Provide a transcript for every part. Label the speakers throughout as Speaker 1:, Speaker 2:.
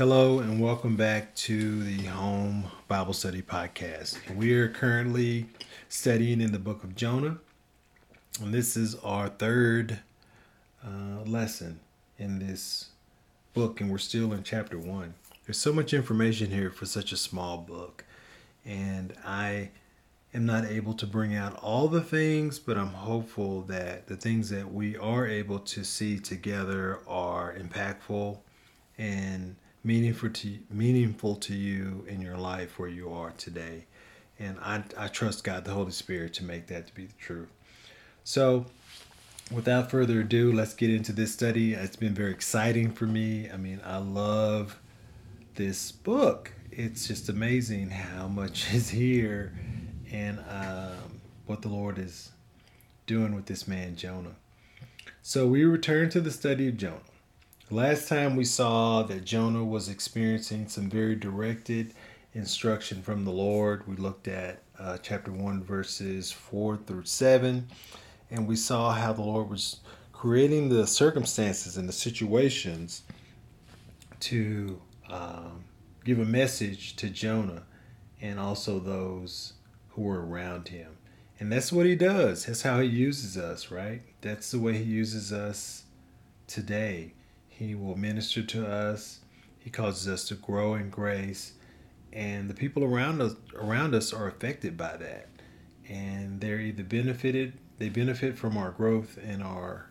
Speaker 1: Hello, and welcome back to the Home Bible Study Podcast. We are currently studying in the book of Jonah, and this is our third uh, lesson in this book, and we're still in chapter one. There's so much information here for such a small book, and I am not able to bring out all the things, but I'm hopeful that the things that we are able to see together are impactful and meaningful to meaningful to you in your life where you are today. And I, I trust God, the Holy Spirit, to make that to be the truth. So, without further ado, let's get into this study. It's been very exciting for me. I mean, I love this book. It's just amazing how much is here and um, what the Lord is doing with this man, Jonah. So, we return to the study of Jonah. Last time we saw that Jonah was experiencing some very directed instruction from the Lord. We looked at uh, chapter 1, verses 4 through 7, and we saw how the Lord was creating the circumstances and the situations to um, give a message to Jonah and also those who were around him. And that's what he does. That's how he uses us, right? That's the way he uses us today. He will minister to us. He causes us to grow in grace, and the people around us around us are affected by that, and they're either benefited they benefit from our growth and our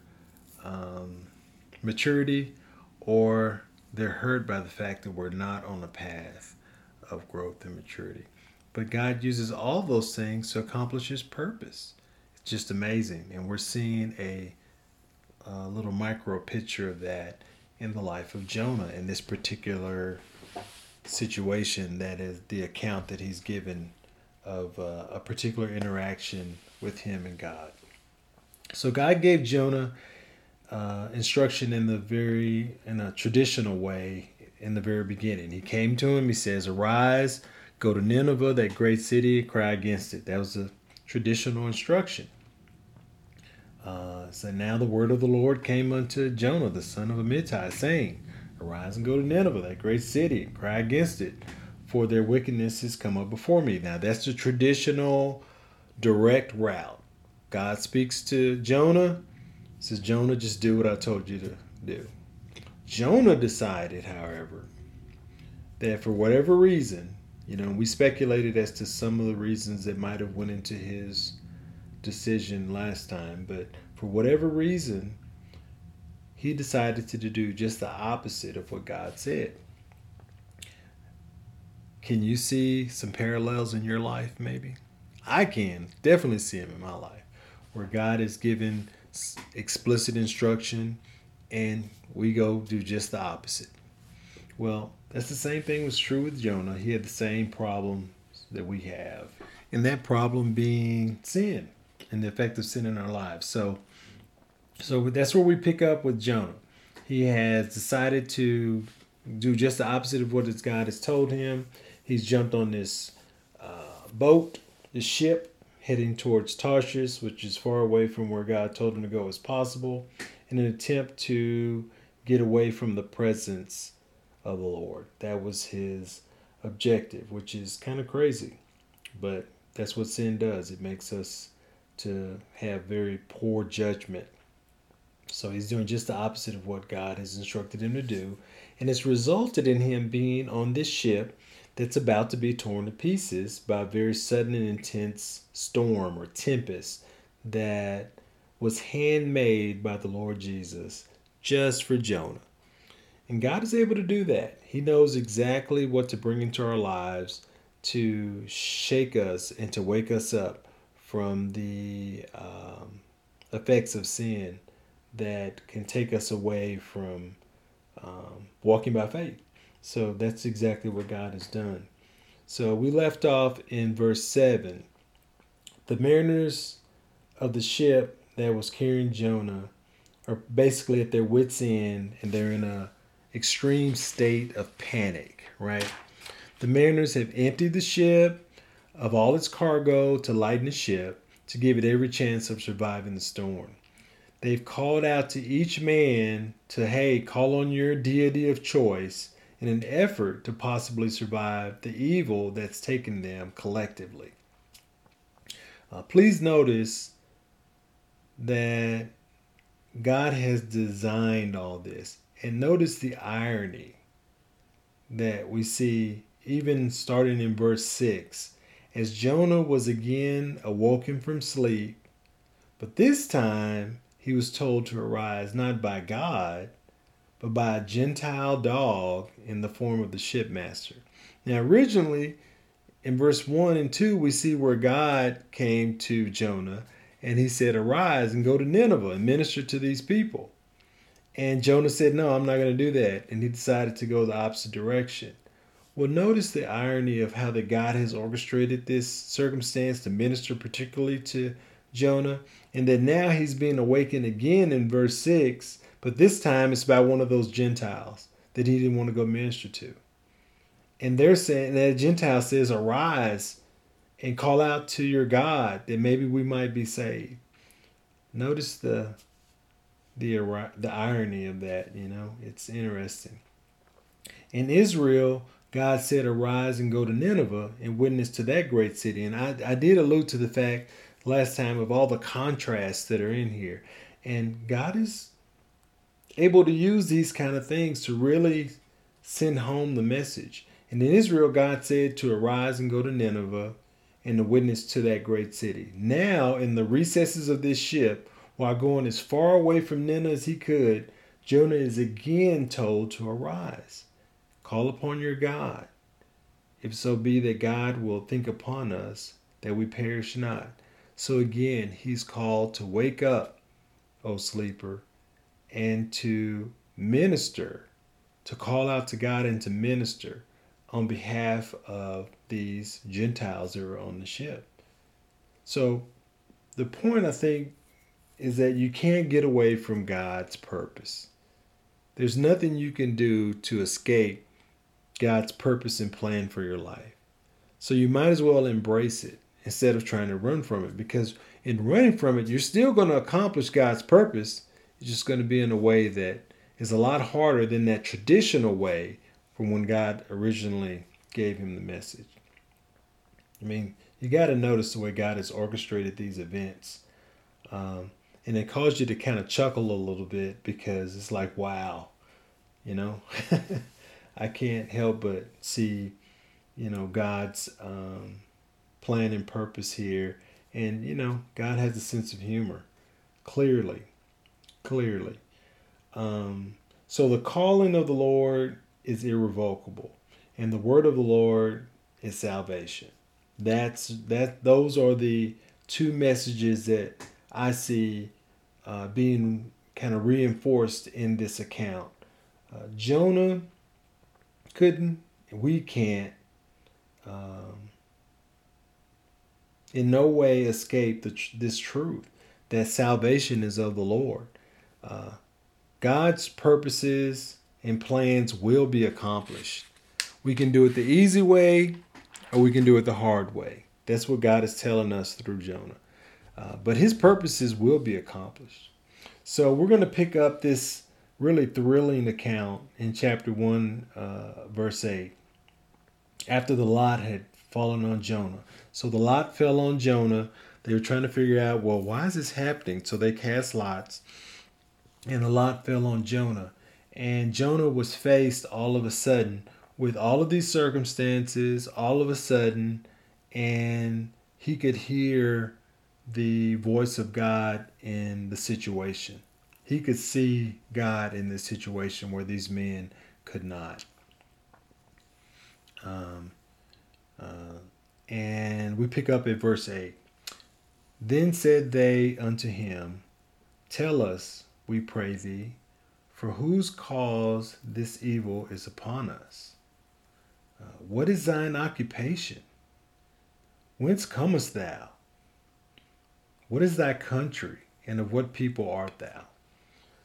Speaker 1: um, maturity, or they're hurt by the fact that we're not on the path of growth and maturity. But God uses all those things to accomplish His purpose. It's just amazing, and we're seeing a, a little micro picture of that in the life of Jonah in this particular situation that is the account that he's given of uh, a particular interaction with him and God. So God gave Jonah uh, instruction in the very in a traditional way in the very beginning. He came to him. He says, "Arise, go to Nineveh, that great city, cry against it." That was a traditional instruction. Uh, so now the word of the Lord came unto Jonah, the son of Amittai, saying, Arise and go to Nineveh, that great city, and cry against it, for their wickedness has come up before me. Now that's the traditional direct route. God speaks to Jonah, says, Jonah, just do what I told you to do. Jonah decided, however, that for whatever reason, you know, we speculated as to some of the reasons that might have went into his decision last time, but for whatever reason, he decided to do just the opposite of what God said. Can you see some parallels in your life, maybe? I can definitely see them in my life where God is given explicit instruction and we go do just the opposite. Well, that's the same thing was true with Jonah. He had the same problem that we have, and that problem being sin and the effect of sin in our lives. So, so that's where we pick up with Jonah. He has decided to do just the opposite of what his God has told him. He's jumped on this uh, boat, this ship, heading towards Tarshish, which is far away from where God told him to go as possible, in an attempt to get away from the presence of the Lord. That was his objective, which is kind of crazy, but that's what sin does. It makes us to have very poor judgment. So he's doing just the opposite of what God has instructed him to do. And it's resulted in him being on this ship that's about to be torn to pieces by a very sudden and intense storm or tempest that was handmade by the Lord Jesus just for Jonah. And God is able to do that. He knows exactly what to bring into our lives to shake us and to wake us up from the um, effects of sin that can take us away from um, walking by faith. So that's exactly what God has done. So we left off in verse 7. The mariners of the ship that was carrying Jonah are basically at their wits' end and they're in a extreme state of panic, right? The mariners have emptied the ship of all its cargo to lighten the ship to give it every chance of surviving the storm. They've called out to each man to, hey, call on your deity of choice in an effort to possibly survive the evil that's taken them collectively. Uh, please notice that God has designed all this. And notice the irony that we see even starting in verse 6 as Jonah was again awoken from sleep, but this time he was told to arise not by God, but by a Gentile dog in the form of the shipmaster. Now, originally, in verse 1 and 2, we see where God came to Jonah and he said, Arise and go to Nineveh and minister to these people. And Jonah said, No, I'm not going to do that. And he decided to go the opposite direction. Well, notice the irony of how the God has orchestrated this circumstance to minister particularly to Jonah, and that now he's being awakened again in verse 6, but this time it's by one of those Gentiles that he didn't want to go minister to. And they're saying that Gentile says, Arise and call out to your God that maybe we might be saved. Notice the the the irony of that, you know. It's interesting. In Israel, God said, Arise and go to Nineveh and witness to that great city. And I, I did allude to the fact last time of all the contrasts that are in here. And God is able to use these kind of things to really send home the message. And in Israel, God said to arise and go to Nineveh and to witness to that great city. Now, in the recesses of this ship, while going as far away from Nineveh as he could, Jonah is again told to arise. Call upon your God, if so be that God will think upon us, that we perish not. So again, he's called to wake up, O sleeper, and to minister, to call out to God and to minister on behalf of these Gentiles that were on the ship. So the point I think is that you can't get away from God's purpose. There's nothing you can do to escape God's purpose and plan for your life. So you might as well embrace it instead of trying to run from it because in running from it, you're still going to accomplish God's purpose. It's just going to be in a way that is a lot harder than that traditional way from when God originally gave him the message. I mean, you got to notice the way God has orchestrated these events. Um, and it caused you to kind of chuckle a little bit because it's like, wow, you know, I can't help but see, you know, God's um, plan and purpose here. And, you know, God has a sense of humor. Clearly. Clearly. Um, so the calling of the Lord is irrevocable. And the word of the Lord is salvation. That's that those are the two messages that I see uh, being kind of reinforced in this account. Uh, Jonah couldn't, we can't um, in no way escape the, this truth that salvation is of the Lord. Uh, God's purposes and plans will be accomplished. We can do it the easy way or we can do it the hard way. That's what God is telling us through Jonah. Uh, but his purposes will be accomplished. So we're going to pick up this really thrilling account in chapter 1, uh, verse 8. After the lot had fallen on Jonah. So the lot fell on Jonah. They were trying to figure out, well, why is this happening? So they cast lots, and the lot fell on Jonah. And Jonah was faced all of a sudden with all of these circumstances, all of a sudden, and he could hear the voice of God in the situation. He could see God in this situation where these men could not. Um, uh, and we pick up at verse 8. Then said they unto him, Tell us, we pray thee, for whose cause this evil is upon us? Uh, what is thine occupation? Whence comest thou? What is thy country, and of what people art thou?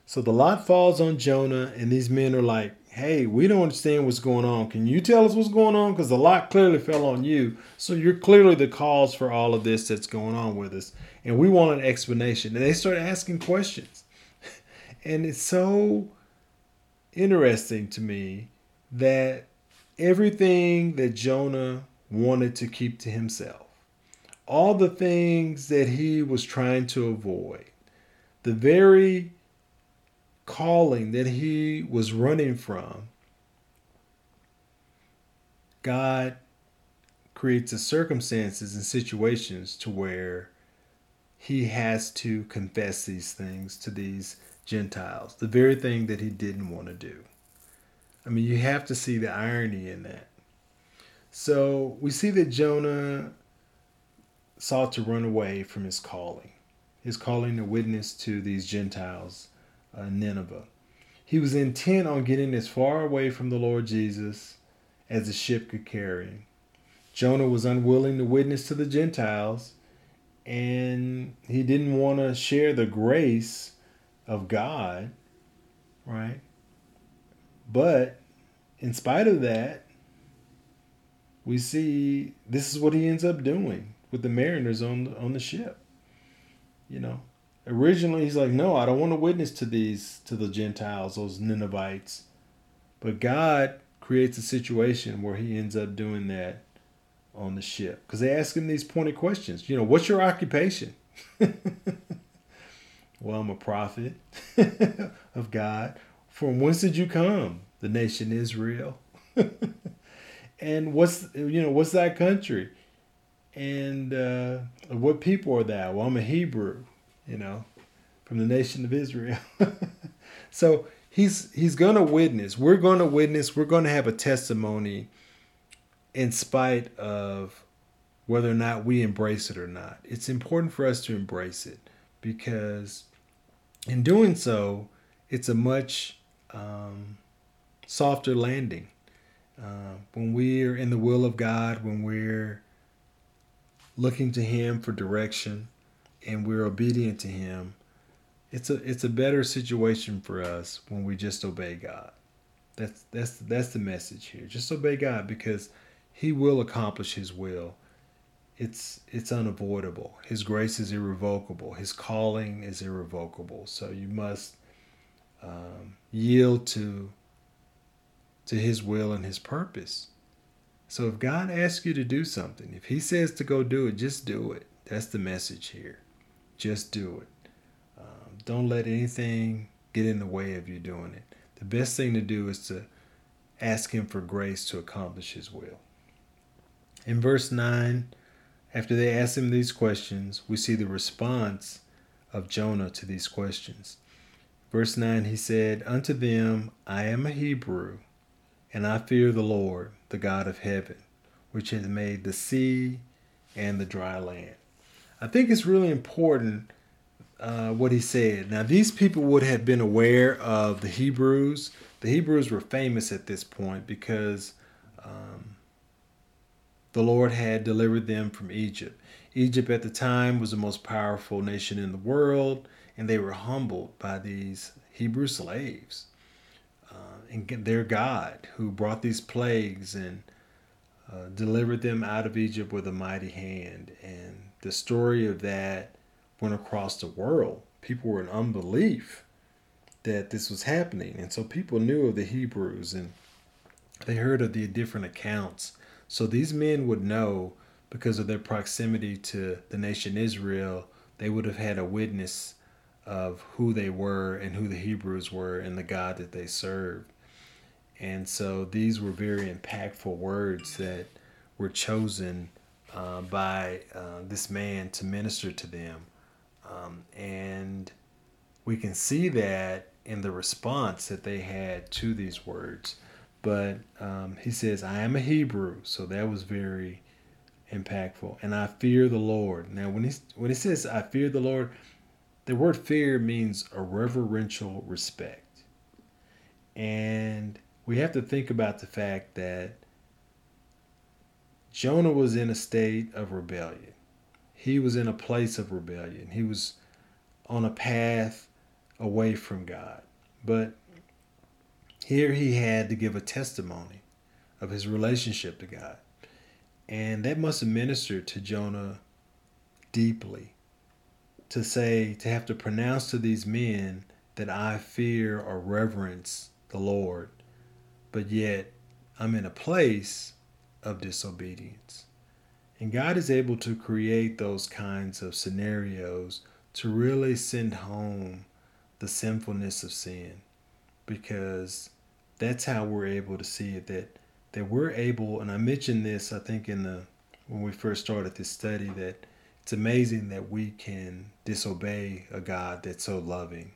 Speaker 1: So the lot falls on Jonah, and these men are like, hey, we don't understand what's going on. Can you tell us what's going on? Because the lot clearly fell on you. So you're clearly the cause for all of this that's going on with us. And we want an explanation. And they start asking questions. and it's so interesting to me that everything that Jonah wanted to keep to himself, all the things that he was trying to avoid, the very calling that he was running from, God creates the circumstances and situations to where he has to confess these things to these Gentiles, the very thing that he didn't want to do. I mean, you have to see the irony in that. So we see that Jonah sought to run away from his calling, his calling to witness to these Gentiles, uh, Nineveh. He was intent on getting as far away from the Lord Jesus as the ship could carry. Jonah was unwilling to witness to the Gentiles, and he didn't want to share the grace of God, right? But in spite of that, we see this is what he ends up doing with the mariners on on the ship. You know, originally he's like, "No, I don't want to witness to these to the Gentiles, those Ninevites." But God creates a situation where he ends up doing that on the ship because they ask him these pointed questions. You know, what's your occupation? well, I'm a prophet of God. From whence did you come? The nation Israel. and what's you know what's that country? And uh, what people are that? Well, I'm a Hebrew. You know, from the nation of Israel. so he's he's gonna witness. We're gonna witness. We're gonna have a testimony in spite of whether or not we embrace it or not. It's important for us to embrace it because in doing so, it's a much um, softer landing. Uh, when we're in the will of God, when we're looking to Him for direction and we're obedient to Him, it's a it's a better situation for us when we just obey God. That's that's that's the message here. Just obey God because he will accomplish his will. It's it's unavoidable. His grace is irrevocable. His calling is irrevocable. So you must um, yield to to his will and his purpose. So if God asks you to do something, if he says to go do it, just do it. That's the message here. Just do it. Um, don't let anything get in the way of you doing it. The best thing to do is to ask him for grace to accomplish his will. In verse 9, after they ask him these questions, we see the response of Jonah to these questions. Verse 9, he said, Unto them, I am a Hebrew, and I fear the Lord, the God of heaven, which has made the sea and the dry land. I think it's really important uh, what he said. Now, these people would have been aware of the Hebrews. The Hebrews were famous at this point because um, the Lord had delivered them from Egypt. Egypt at the time was the most powerful nation in the world, and they were humbled by these Hebrew slaves uh, and their God who brought these plagues and uh, delivered them out of Egypt with a mighty hand. And the story of that went across the world. People were in unbelief that this was happening. And so people knew of the Hebrews and they heard of the different accounts so these men would know because of their proximity to the nation Israel, they would have had a witness of who they were and who the Hebrews were and the God that they served. And so these were very impactful words that were chosen uh, by uh, this man to minister to them. Um, and we can see that in the response that they had to these words. But um, he says, I am a Hebrew. So that was very impactful. And I fear the Lord. Now, when he, when he says, I fear the Lord, the word fear means a reverential respect. And we have to think about the fact that Jonah was in a state of rebellion. He was in a place of rebellion. He was on a path away from God. But here he had to give a testimony of his relationship to God. And that must have ministered to Jonah deeply to say, to have to pronounce to these men that I fear or reverence the Lord, but yet I'm in a place of disobedience. And God is able to create those kinds of scenarios to really send home the sinfulness of sin because that's how we're able to see it that that we're able and I mentioned this I think in the when we first started this study that it's amazing that we can disobey a God that's so loving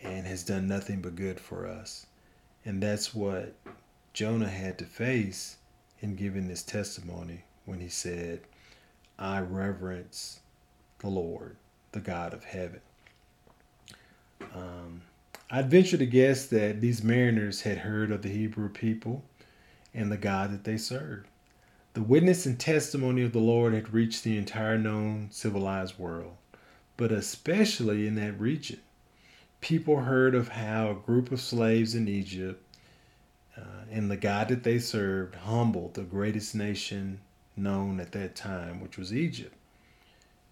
Speaker 1: and has done nothing but good for us. And that's what Jonah had to face in giving this testimony when he said, I reverence the Lord, the God of heaven. Um, I'd venture to guess that these mariners had heard of the Hebrew people and the God that they served. The witness and testimony of the Lord had reached the entire known civilized world, but especially in that region. People heard of how a group of slaves in Egypt uh, and the God that they served humbled the greatest nation known at that time, which was Egypt.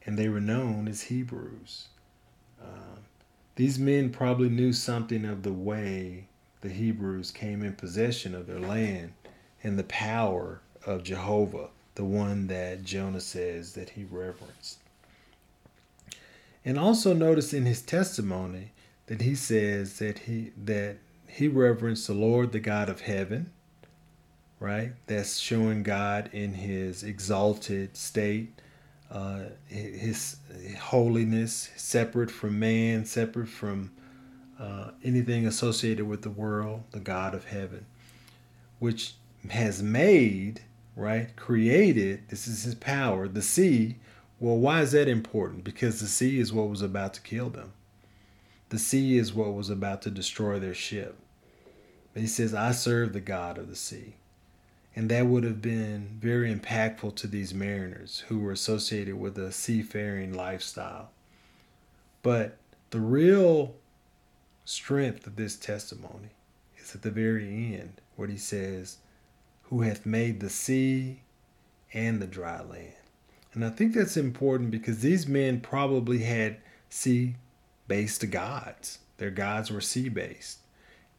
Speaker 1: And they were known as Hebrews. Uh, these men probably knew something of the way the Hebrews came in possession of their land and the power of Jehovah, the one that Jonah says that he reverenced. And also notice in his testimony that he says that he that he reverenced the Lord, the God of heaven, right? That's showing God in his exalted state, uh, his holiness, separate from man, separate from uh, anything associated with the world, the God of heaven, which has made right? Created, this is his power, the sea. Well, why is that important? Because the sea is what was about to kill them. The sea is what was about to destroy their ship. He says, I serve the God of the sea. And that would have been very impactful to these mariners who were associated with a seafaring lifestyle. But the real strength of this testimony is at the very end, what he says, who hath made the sea and the dry land. And I think that's important because these men probably had sea based gods. Their gods were sea based.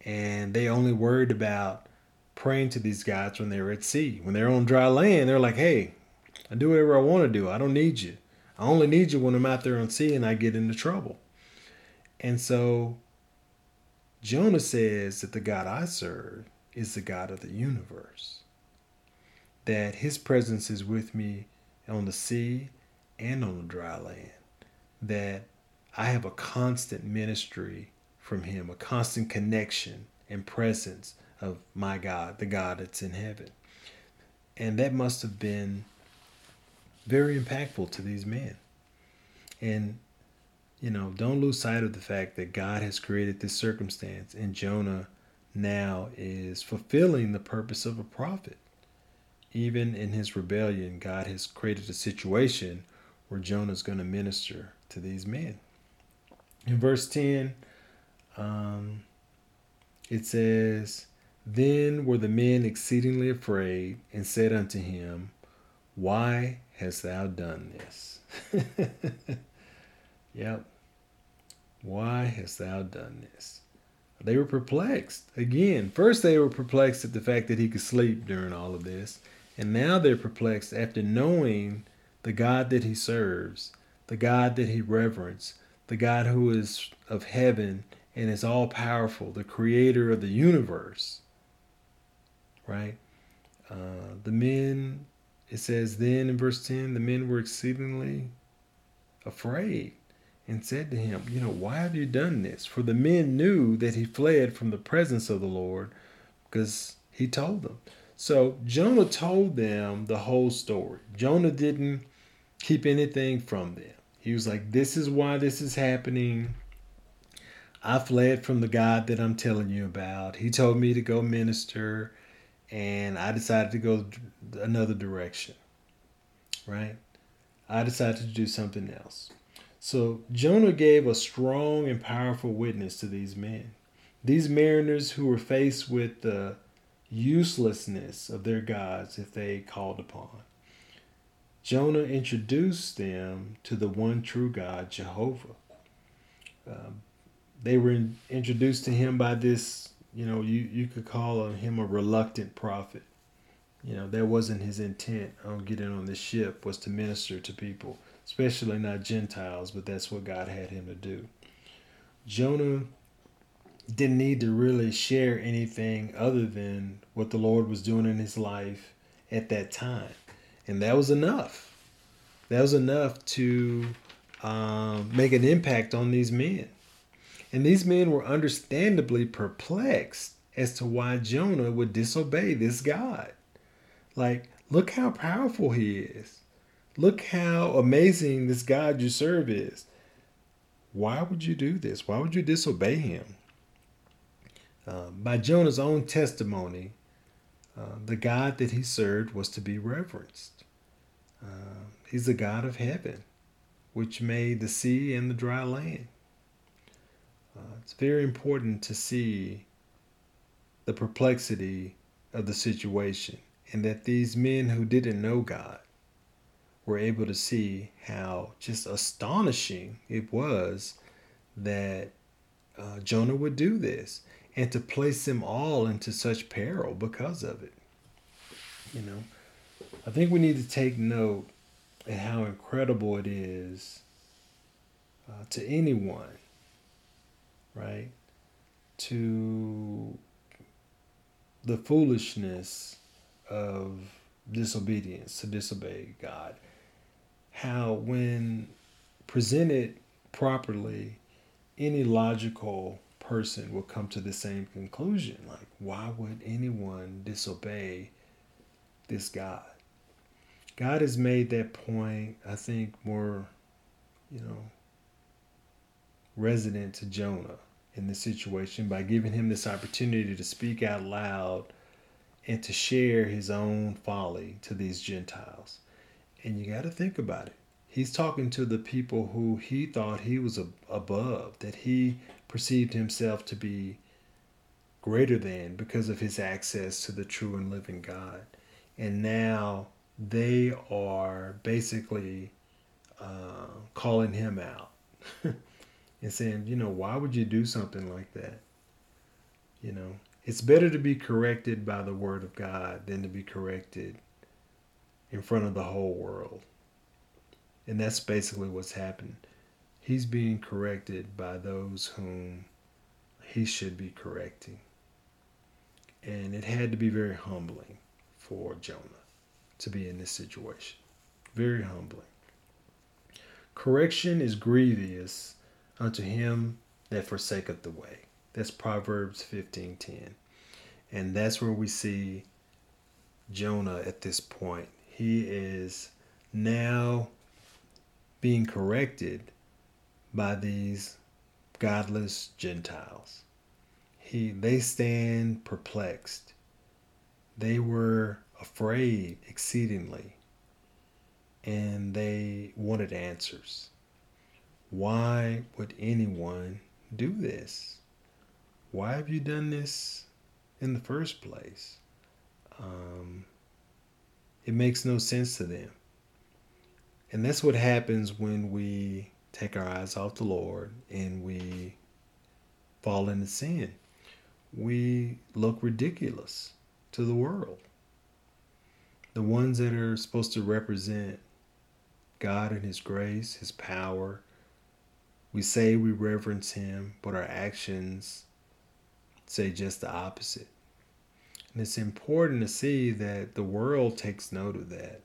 Speaker 1: And they only worried about praying to these gods when they were at sea. When they're on dry land, they're like, hey, I do whatever I want to do. I don't need you. I only need you when I'm out there on sea and I get into trouble. And so Jonah says that the God I serve is the God of the universe. That his presence is with me on the sea and on the dry land. That I have a constant ministry from him, a constant connection and presence of my God, the God that's in heaven. And that must have been very impactful to these men. And, you know, don't lose sight of the fact that God has created this circumstance and Jonah now is fulfilling the purpose of a prophet. Even in his rebellion, God has created a situation where Jonah is going to minister to these men. In verse 10, um, it says, Then were the men exceedingly afraid and said unto him, Why hast thou done this? yep. Why hast thou done this? They were perplexed. Again, first they were perplexed at the fact that he could sleep during all of this. And now they're perplexed after knowing the God that he serves, the God that he reverences, the God who is of heaven and is all powerful, the creator of the universe. Right? Uh, the men, it says then in verse 10, the men were exceedingly afraid and said to him, You know, why have you done this? For the men knew that he fled from the presence of the Lord because he told them. So Jonah told them the whole story. Jonah didn't keep anything from them. He was like, This is why this is happening. I fled from the God that I'm telling you about. He told me to go minister, and I decided to go another direction. Right? I decided to do something else. So Jonah gave a strong and powerful witness to these men. These mariners who were faced with the uselessness of their gods if they called upon. Jonah introduced them to the one true God, Jehovah. Um, they were in, introduced to him by this you know, you, you could call him a reluctant prophet. You know, that wasn't his intent on getting on the ship was to minister to people, especially not Gentiles, but that's what God had him to do. Jonah didn't need to really share anything other than what the Lord was doing in his life at that time. And that was enough. That was enough to um, make an impact on these men. And these men were understandably perplexed as to why Jonah would disobey this God. Like, look how powerful he is. Look how amazing this God you serve is. Why would you do this? Why would you disobey him? Uh, by Jonah's own testimony, uh, the God that he served was to be reverenced. Uh, he's the God of heaven, which made the sea and the dry land. Uh, it's very important to see the perplexity of the situation and that these men who didn't know God were able to see how just astonishing it was that uh, Jonah would do this and to place them all into such peril because of it. You know, I think we need to take note at how incredible it is uh, to anyone, right? To the foolishness of disobedience, to disobey God. How, when presented properly, any logical person will come to the same conclusion. Like, why would anyone disobey this God? God has made that point, I think, more, you know, resident to Jonah in this situation by giving him this opportunity to speak out loud and to share his own folly to these Gentiles. And you got to think about it. He's talking to the people who he thought he was above, that he perceived himself to be greater than because of his access to the true and living God. And now they are basically uh, calling him out and saying, you know, why would you do something like that? You know, it's better to be corrected by the word of God than to be corrected in front of the whole world. And that's basically what's happened. He's being corrected by those whom he should be correcting. And it had to be very humbling for Jonah to be in this situation. Very humbling. Correction is grievous unto him that forsaketh the way. That's Proverbs 15:10. And that's where we see Jonah at this point. He is now being corrected by these godless Gentiles. He they stand perplexed. They were afraid exceedingly and they wanted answers. Why would anyone do this? why have you done this in the first place? Um, it makes no sense to them. And that's what happens when we take our eyes off the Lord and we fall into sin. We look ridiculous to the world. The ones that are supposed to represent God and His grace, His power. We say we reverence Him, but our actions say just the opposite. And it's important to see that the world takes note of that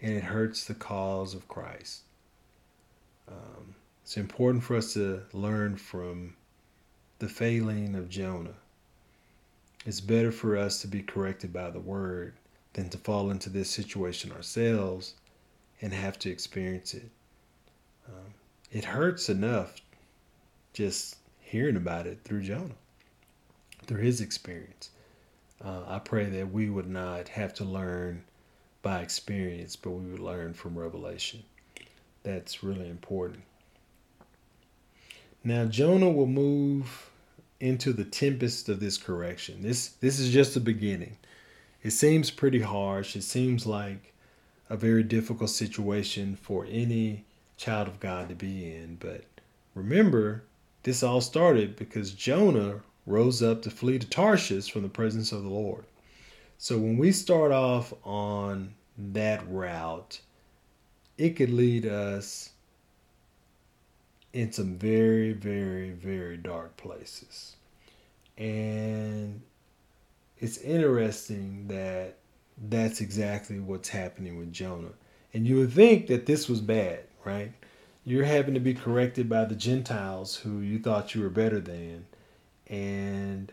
Speaker 1: and it hurts the cause of Christ. Um, it's important for us to learn from the failing of Jonah. It's better for us to be corrected by the word than to fall into this situation ourselves and have to experience it. It hurts enough just hearing about it through Jonah through his experience. Uh, I pray that we would not have to learn by experience, but we would learn from revelation. That's really important. Now Jonah will move into the tempest of this correction. This this is just the beginning. It seems pretty harsh. It seems like a very difficult situation for any child of God to be in, but remember, this all started because Jonah rose up to flee to Tarshish from the presence of the Lord. So when we start off on that route, it could lead us in some very, very, very dark places. And it's interesting that that's exactly what's happening with Jonah. And you would think that this was bad, right? You're having to be corrected by the Gentiles who you thought you were better than, and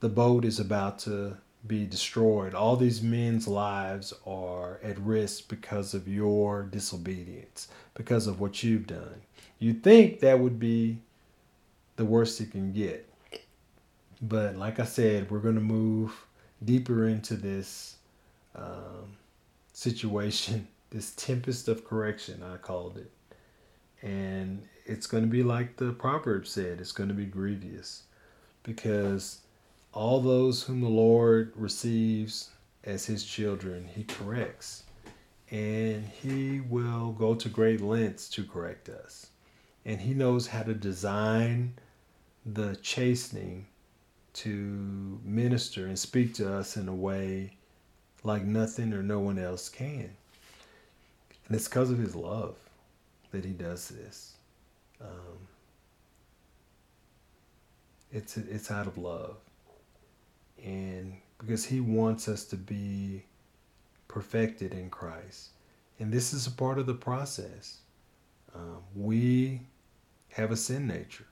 Speaker 1: the boat is about to be destroyed. All these men's lives are at risk because of your disobedience, because of what you've done. You think that would be the worst it can get. But like I said, we're going to move deeper into this um, situation, this tempest of correction, I called it. And it's going to be like the proverb said it's going to be grievous because all those whom the Lord receives as his children, he corrects. And he will go to great lengths to correct us. And he knows how to design the chastening to minister and speak to us in a way like nothing or no one else can. And it's because of his love that he does this. Um, it's it's out of love, and because he wants us to be perfected in Christ, and this is a part of the process. Um, we have a sin nature,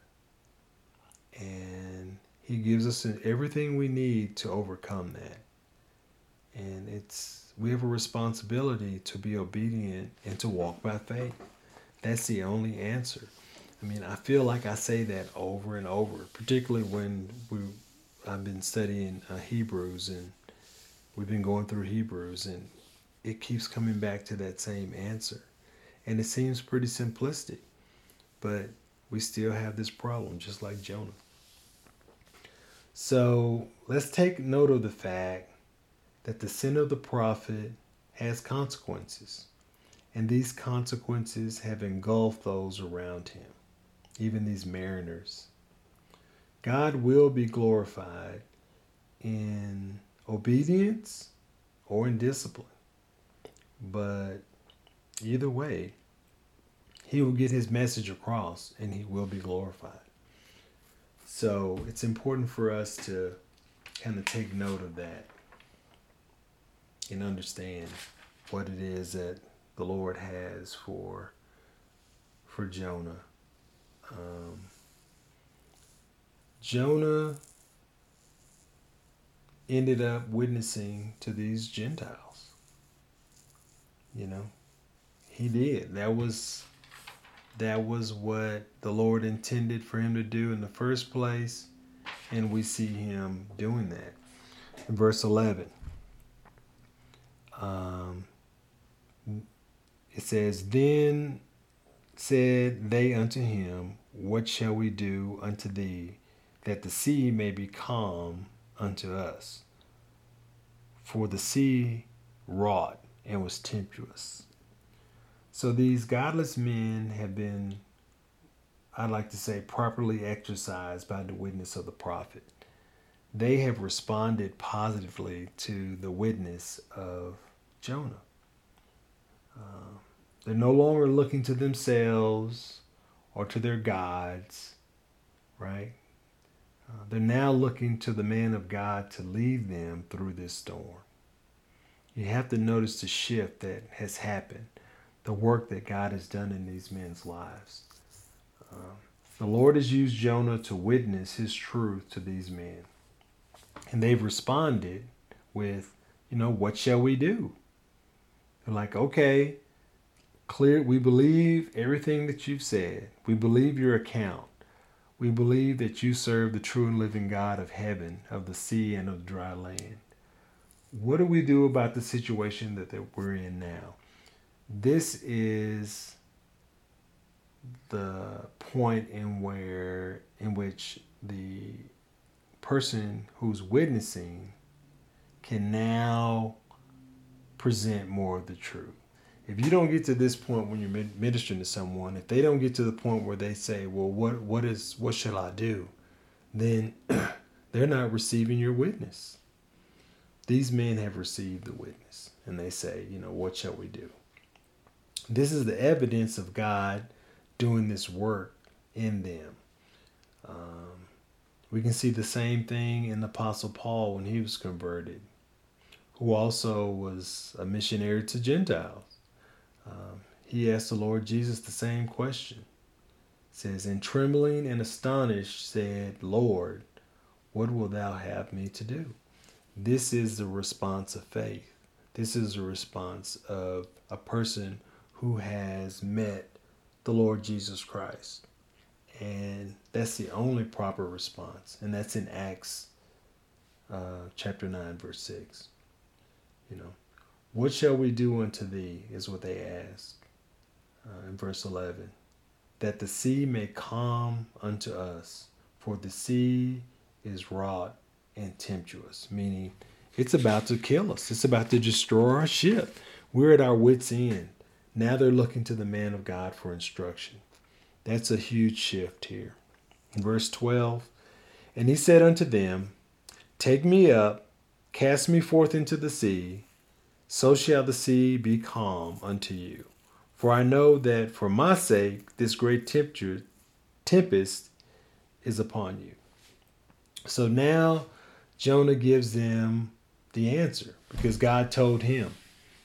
Speaker 1: and he gives us everything we need to overcome that. And it's we have a responsibility to be obedient and to walk by faith. That's the only answer. I mean, I feel like I say that over and over, particularly when we I've been studying uh, Hebrews and we've been going through Hebrews and it keeps coming back to that same answer. And it seems pretty simplistic, but we still have this problem just like Jonah. So let's take note of the fact that the sin of the prophet has consequences, and these consequences have engulfed those around him, even these mariners. God will be glorified in obedience or in discipline, but either way, he will get his message across and he will be glorified. So it's important for us to kind of take note of that and understand what it is that the Lord has for for Jonah. Um, Jonah ended up witnessing to these Gentiles. You know, he did. That was that was what the Lord intended for him to do in the first place, and we see him doing that. In verse 11, um, it says, Then said they unto him, What shall we do unto thee, that the sea may be calm unto us? For the sea wrought and was tempestuous. So these godless men have been, I'd like to say, properly exercised by the witness of the prophet. They have responded positively to the witness of Jonah. Uh, they're no longer looking to themselves or to their gods, right? Uh, they're now looking to the man of God to lead them through this storm. You have to notice the shift that has happened the work that God has done in these men's lives. Um, the Lord has used Jonah to witness his truth to these men. And they've responded with, you know, what shall we do? They're like, okay, clear, we believe everything that you've said. We believe your account. We believe that you serve the true and living God of heaven, of the sea, and of dry land. What do we do about the situation that we're in now? this is the point in where in which the person who's witnessing can now present more of the truth. If you don't get to this point when you're ministering to someone, if they don't get to the point where they say, "Well, what what is what shall I do?" then they're not receiving your witness. These men have received the witness, and they say, you know, what shall we do? This is the evidence of God doing this work in them. Um, we can see the same thing in the Apostle Paul when he was converted, who also was a missionary to Gentiles. Um, he asked the Lord Jesus the same question. It says, And trembling and astonished said, Lord, what will thou have me to do? This is the response of faith. This is the response of a person who has met the Lord Jesus Christ. And that's the only proper response. And that's in Acts uh, chapter 9, verse 6. You know, what shall we do unto thee? is what they ask uh, in verse 11. That the sea may calm unto us, for the sea is wrought and tempestuous, meaning it's about to kill us. It's about to destroy our ship. We're at our wits' end. Now they're looking to the man of God for instruction. That's a huge shift here. Verse 12, and he said unto them, Take me up, cast me forth into the sea, so shall the sea be calm unto you. For I know that for my sake this great tempest is upon you. So now Jonah gives them the answer because God told him.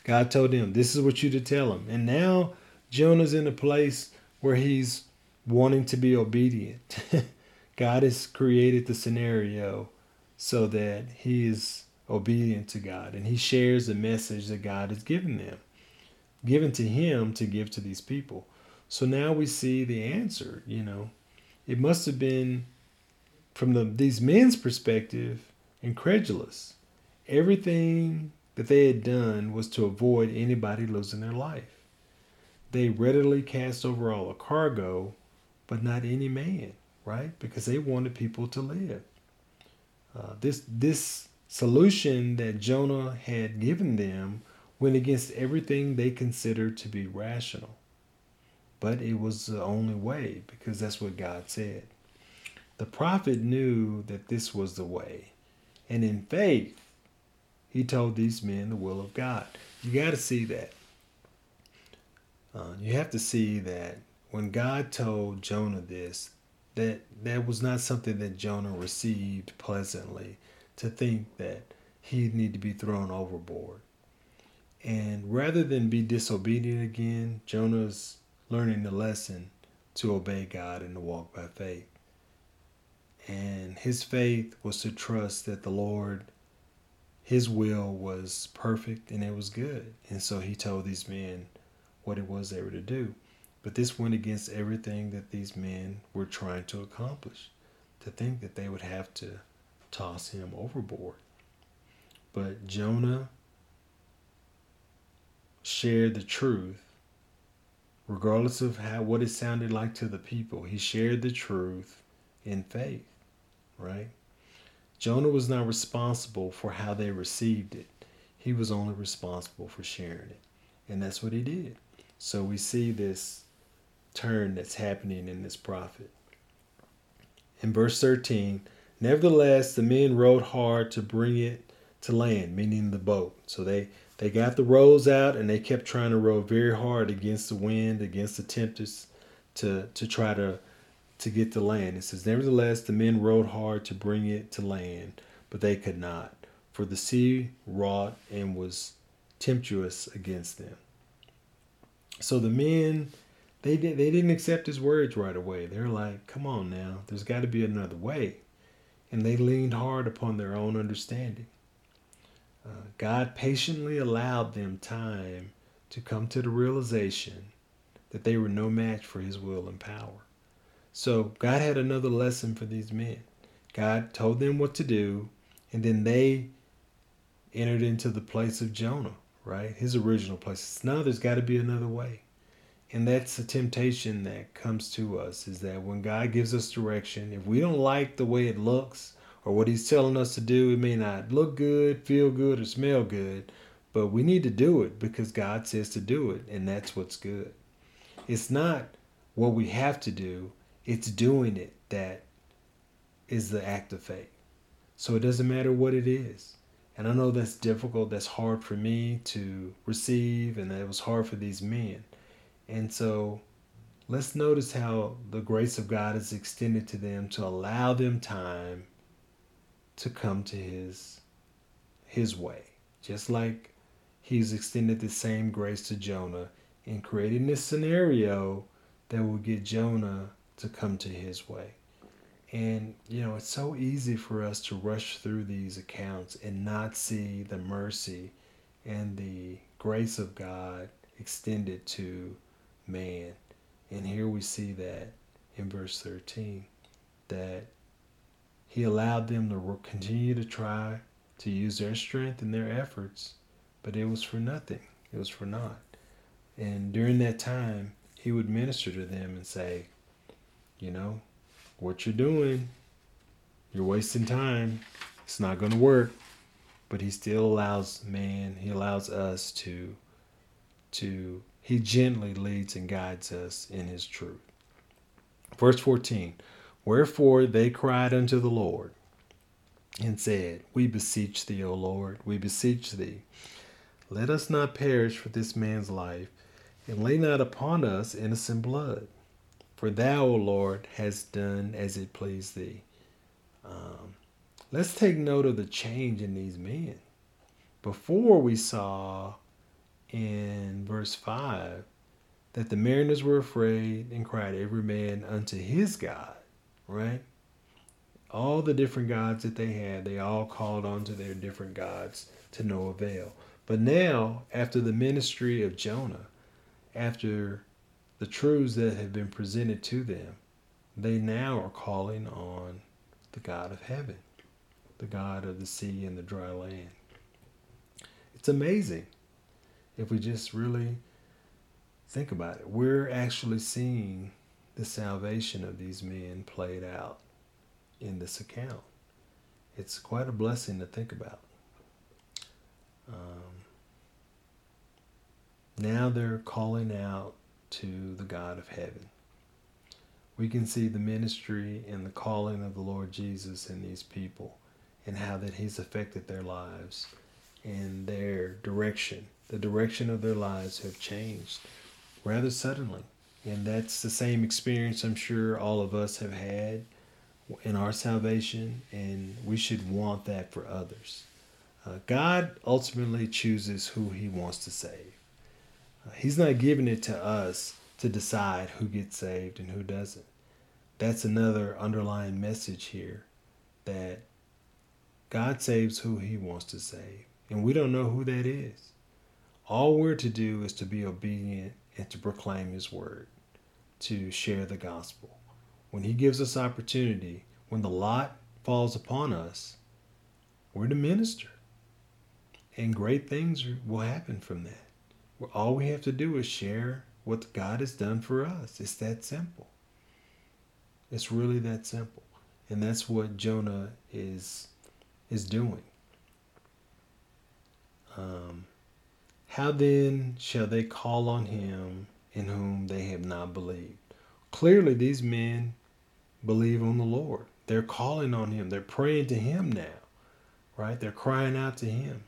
Speaker 1: God told him, This is what you to tell him. And now Jonah's in a place where he's wanting to be obedient. God has created the scenario so that he is obedient to God and he shares the message that God has given them, given to him to give to these people. So now we see the answer, you know. It must have been from the, these men's perspective incredulous. Everything that they had done was to avoid anybody losing their life. They readily cast over all the cargo but not any man, right? Because they wanted people to live. Uh, this this solution that Jonah had given them went against everything they considered to be rational. But it was the only way because that's what God said. The prophet knew that this was the way. And in faith, he told these men the will of God. You got to see that. Uh, you have to see that when God told Jonah this, that that was not something that Jonah received pleasantly to think that he'd need to be thrown overboard. And rather than be disobedient again, Jonah's learning the lesson to obey God and to walk by faith. And his faith was to trust that the Lord, his will was perfect and it was good. And so he told these men what it was they were to do. But this went against everything that these men were trying to accomplish. To think that they would have to toss him overboard. But Jonah shared the truth regardless of how what it sounded like to the people. He shared the truth in faith, right? Jonah was not responsible for how they received it. He was only responsible for sharing it. And that's what he did. So we see this turn that's happening in this prophet. In verse 13, nevertheless, the men rowed hard to bring it to land, meaning the boat. So they, they got the rows out and they kept trying to row very hard against the wind, against the tempest to, to try to, to get to land. It says, Nevertheless, the men rowed hard to bring it to land, but they could not, for the sea wrought and was tempestuous against them. So the men they did they didn't accept his words right away. They're like, "Come on now, there's got to be another way," and they leaned hard upon their own understanding. Uh, God patiently allowed them time to come to the realization that they were no match for His will and power. So God had another lesson for these men. God told them what to do, and then they entered into the place of Jonah, right? His original place. Now there's got to be another way. And that's the temptation that comes to us is that when God gives us direction, if we don't like the way it looks or what He's telling us to do, it may not look good, feel good, or smell good, but we need to do it because God says to do it, and that's what's good. It's not what we have to do, it's doing it that is the act of faith. So it doesn't matter what it is. And I know that's difficult, that's hard for me to receive, and that was hard for these men. And so let's notice how the grace of God is extended to them to allow them time to come to his his way. Just like he's extended the same grace to Jonah in creating this scenario that will get Jonah to come to his way. And, you know, it's so easy for us to rush through these accounts and not see the mercy and the grace of God extended to man. And here we see that in verse 13 that he allowed them to continue to try to use their strength and their efforts, but it was for nothing. It was for naught. And during that time, he would minister to them and say, you know, what you're doing, you're wasting time. It's not going to work. But he still allows man, he allows us to to he gently leads and guides us in his truth. Verse 14. Wherefore they cried unto the Lord and said, We beseech thee, O Lord, we beseech thee, let us not perish for this man's life, and lay not upon us innocent blood. For thou, O Lord, hast done as it pleased thee. Um, let's take note of the change in these men. Before we saw in verse 5 that the mariners were afraid and cried every man unto his God, right? All the different gods that they had, they all called on to their different gods to no avail. But now, after the ministry of Jonah, after the truths that have been presented to them, they now are calling on the God of heaven, the God of the sea and the dry land. It's amazing if we just really think about it. We're actually seeing the salvation of these men played out in this account. It's quite a blessing to think about. Um, now they're calling out to the God of heaven. We can see the ministry and the calling of the Lord Jesus in these people and how that he's affected their lives and their direction. The direction of their lives have changed rather suddenly. And that's the same experience I'm sure all of us have had in our salvation, and we should want that for others. Uh, God ultimately chooses who He wants to save. He's not giving it to us to decide who gets saved and who doesn't. That's another underlying message here that God saves who he wants to save. And we don't know who that is. All we're to do is to be obedient and to proclaim his word, to share the gospel. When he gives us opportunity, when the lot falls upon us, we're to minister. And great things will happen from that all we have to do is share what God has done for us. It's that simple. It's really that simple. And that's what Jonah is is doing. Um, how then shall they call on him in whom they have not believed? Clearly, these men believe on the Lord. They're calling on him. They're praying to him now, right? They're crying out to him.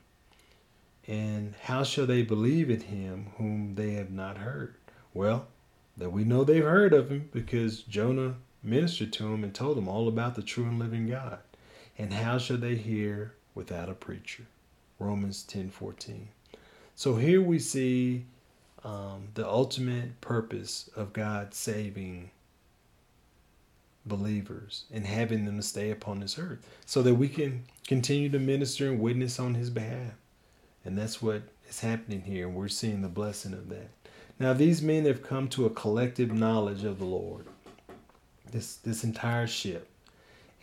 Speaker 1: And how shall they believe in him whom they have not heard? Well, that we know they've heard of him because Jonah ministered to him and told them all about the true and living God. And how shall they hear without a preacher? Romans 10 14. So here we see um, the ultimate purpose of God saving believers and having them stay upon this earth so that we can continue to minister and witness on his behalf. And that's what is happening here. And we're seeing the blessing of that. Now, these men have come to a collective knowledge of the Lord, this, this entire ship,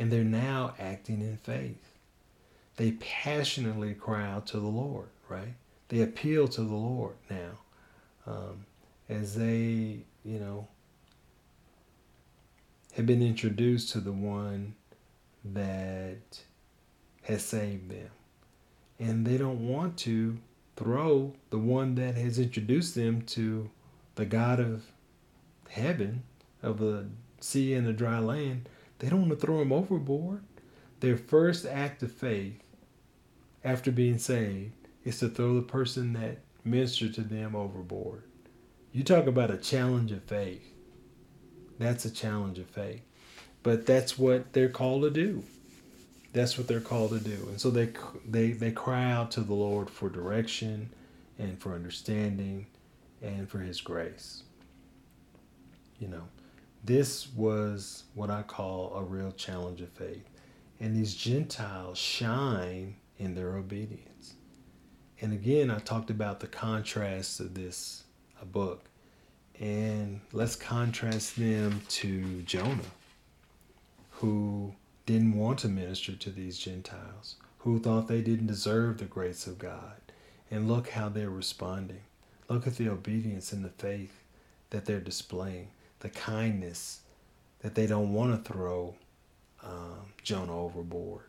Speaker 1: and they're now acting in faith. They passionately cry out to the Lord, right? They appeal to the Lord now um, as they, you know, have been introduced to the one that has saved them and they don't want to throw the one that has introduced them to the God of heaven, of the sea and the dry land. They don't want to throw him overboard. Their first act of faith after being saved is to throw the person that ministered to them overboard. You talk about a challenge of faith. That's a challenge of faith. But that's what they're called to do. That's what they're called to do. And so they they they cry out to the Lord for direction and for understanding and for his grace. You know, this was what I call a real challenge of faith. And these Gentiles shine in their obedience. And again, I talked about the contrast of this book. And let's contrast them to Jonah, who didn't want to minister to these Gentiles, who thought they didn't deserve the grace of God. And look how they're responding. Look at the obedience and the faith that they're displaying, the kindness that they don't want to throw um, Jonah overboard,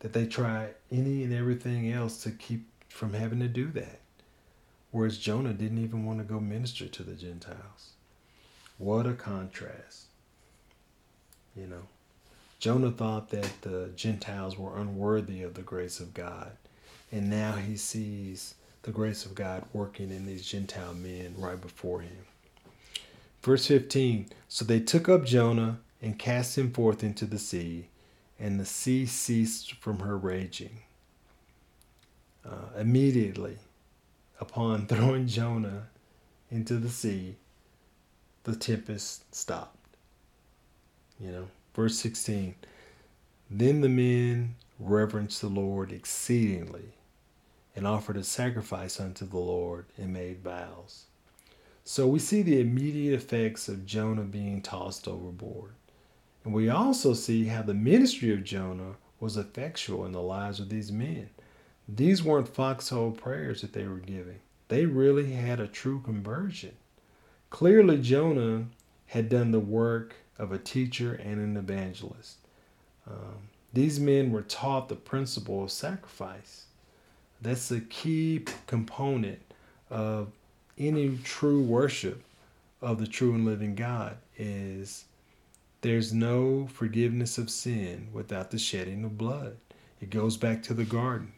Speaker 1: that they try any and everything else to keep from having to do that. Whereas Jonah didn't even want to go minister to the Gentiles. What a contrast. You know, Jonah thought that the Gentiles were unworthy of the grace of God. And now he sees the grace of God working in these Gentile men right before him. Verse 15 So they took up Jonah and cast him forth into the sea, and the sea ceased from her raging. Uh, immediately, upon throwing Jonah into the sea, the tempest stopped. You know, verse 16 Then the men reverenced the Lord exceedingly and offered a sacrifice unto the Lord and made vows. So we see the immediate effects of Jonah being tossed overboard. And we also see how the ministry of Jonah was effectual in the lives of these men. These weren't foxhole prayers that they were giving. They really had a true conversion. Clearly, Jonah had done the work of a teacher and an evangelist. Um, these men were taught the principle of sacrifice. That's a key component of any true worship of the true and living God is there's no forgiveness of sin without the shedding of blood. It goes back to the garden.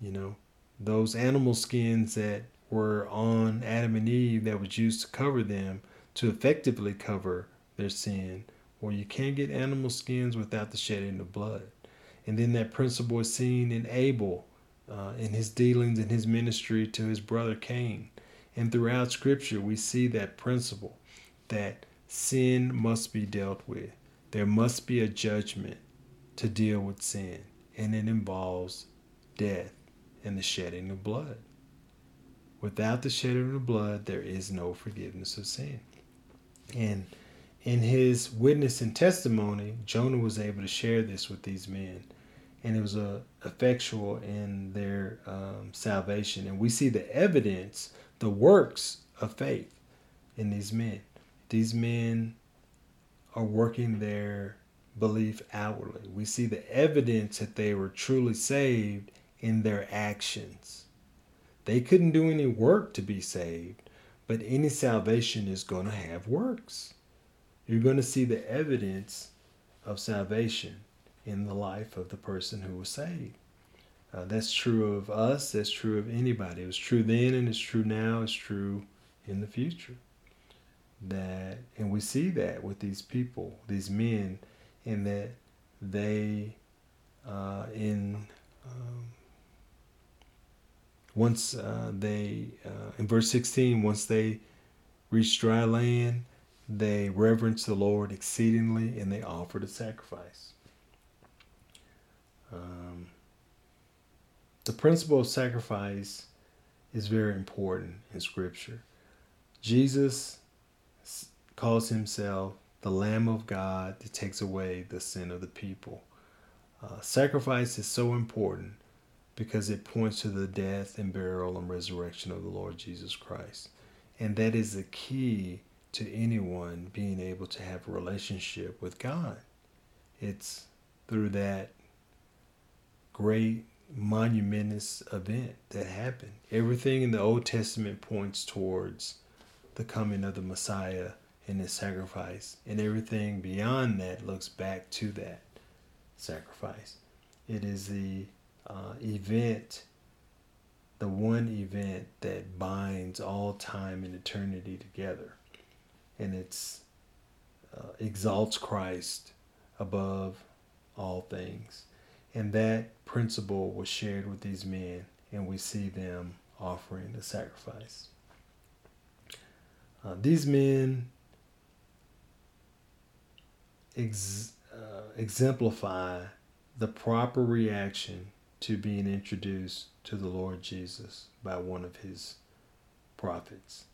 Speaker 1: You know, those animal skins that were on Adam and Eve that was used to cover them to effectively cover their sin. Well, you can't get animal skins without the shedding of blood. And then that principle is seen in Abel uh, in his dealings in his ministry to his brother Cain. And throughout Scripture, we see that principle that sin must be dealt with. There must be a judgment to deal with sin, and it involves death and the shedding of blood. Without the shedding of blood, there is no forgiveness of sin. And in his witness and testimony, Jonah was able to share this with these men, and it was uh, effectual in their um, salvation. And we see the evidence, the works of faith in these men. These men are working their belief outwardly. We see the evidence that they were truly saved in their actions. They couldn't do any work to be saved, but any salvation is going to have works. You're going to see the evidence of salvation in the life of the person who was saved. Uh, that's true of us, that's true of anybody. It was true then and it's true now, it's true in the future. That and we see that with these people, these men, in that they uh, in um, once uh, they, uh, in verse 16, once they reached dry land, they reverenced the Lord exceedingly and they offered a sacrifice. Um, the principle of sacrifice is very important in Scripture. Jesus calls himself the Lamb of God that takes away the sin of the people. Uh, sacrifice is so important because it points to the death and burial and resurrection of the Lord Jesus Christ. And that is the key to anyone being able to have a relationship with God. It's through that great monumentous event that happened. Everything in the Old Testament points towards the coming of the Messiah in his sacrifice. And everything beyond that looks back to that sacrifice. It is the uh, event, the one event that binds all time and eternity together. And it's uh, exalts Christ above all things. And that principle was shared with these men, and we see them offering the sacrifice. Uh, these men ex- uh, exemplify the proper reaction to being introduced to the Lord Jesus by one of his prophets.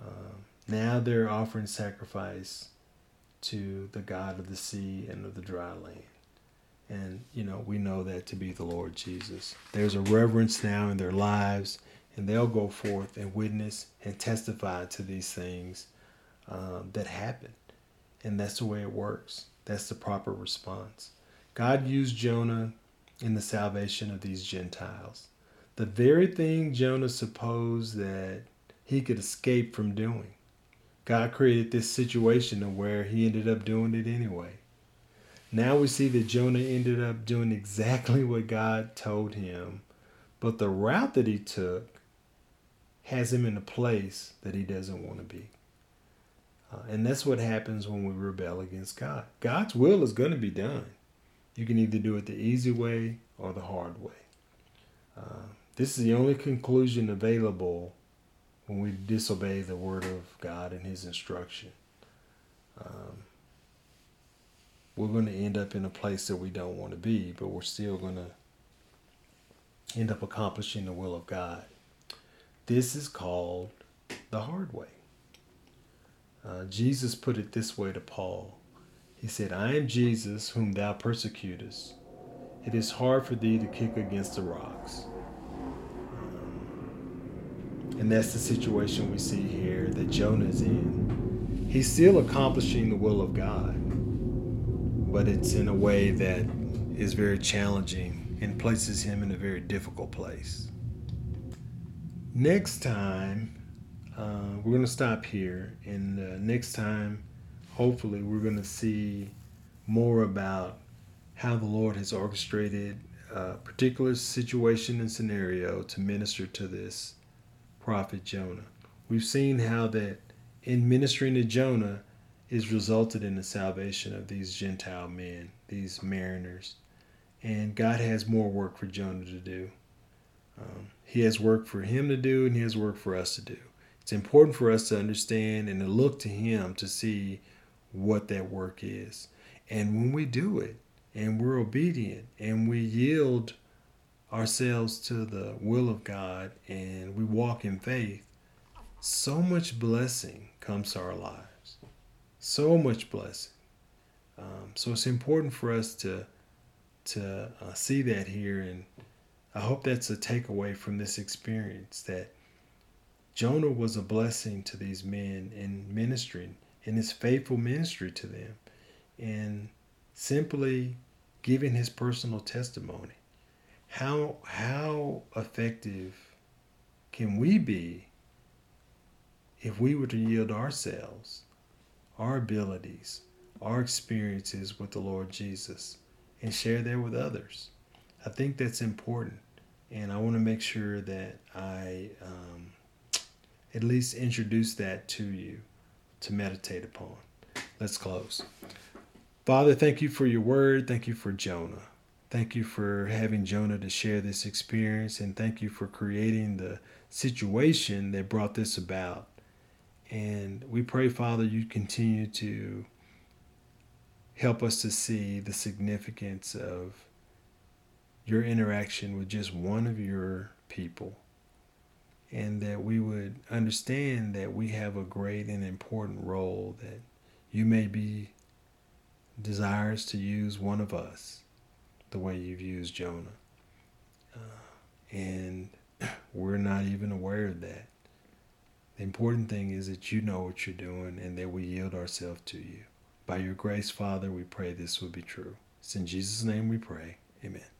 Speaker 1: Um, now they're offering sacrifice to the God of the sea and of the dry land. And, you know, we know that to be the Lord Jesus. There's a reverence now in their lives, and they'll go forth and witness and testify to these things um, that happen. And that's the way it works. That's the proper response. God used Jonah in the salvation of these Gentiles. The very thing Jonah supposed that he could escape from doing. God created this situation where he ended up doing it anyway. Now we see that Jonah ended up doing exactly what God told him, but the route that he took has him in a place that he doesn't want to be. Uh, and that's what happens when we rebel against God. God's will is going to be done. You can either do it the easy way or the hard way. Uh, this is the only conclusion available when we disobey the word of God and His instruction. Um, we're going to end up in a place that we don't want to be, but we're still going to end up accomplishing the will of God. This is called the hard way. Uh, Jesus put it this way to Paul. He said, I am Jesus whom thou persecutest. It is hard for thee to kick against the rocks. Um, and that's the situation we see here that Jonah is in. He's still accomplishing the will of God, but it's in a way that is very challenging and places him in a very difficult place. Next time, uh, we're going to stop here, and uh, next time, hopefully, we're going to see more about how the Lord has orchestrated a particular situation and scenario to minister to this prophet Jonah. We've seen how that in ministering to Jonah is resulted in the salvation of these Gentile men, these mariners. And God has more work for Jonah to do. Um, he has work for him to do, and He has work for us to do. It's important for us to understand and to look to Him to see what that work is. And when we do it, and we're obedient, and we yield ourselves to the will of God, and we walk in faith, so much blessing comes to our lives. So much blessing. Um, so it's important for us to to uh, see that here and I hope that's a takeaway from this experience that Jonah was a blessing to these men in ministering, in his faithful ministry to them, and simply giving his personal testimony. How how effective can we be if we were to yield ourselves, our abilities, our experiences with the Lord Jesus, and share that with others? I think that's important and I want to make sure that I um, at least introduce that to you to meditate upon. Let's close. Father, thank you for your word. Thank you for Jonah. Thank you for having Jonah to share this experience, and thank you for creating the situation that brought this about. And we pray, Father, you continue to help us to see the significance of your interaction with just one of your people and that we would understand that we have a great and important role that you may be desirous to use one of us the way you've used Jonah. Uh, and we're not even aware of that. The important thing is that you know what you're doing and that we yield ourselves to you. By your grace, Father, we pray this will be true. It's in Jesus' name we pray. Amen.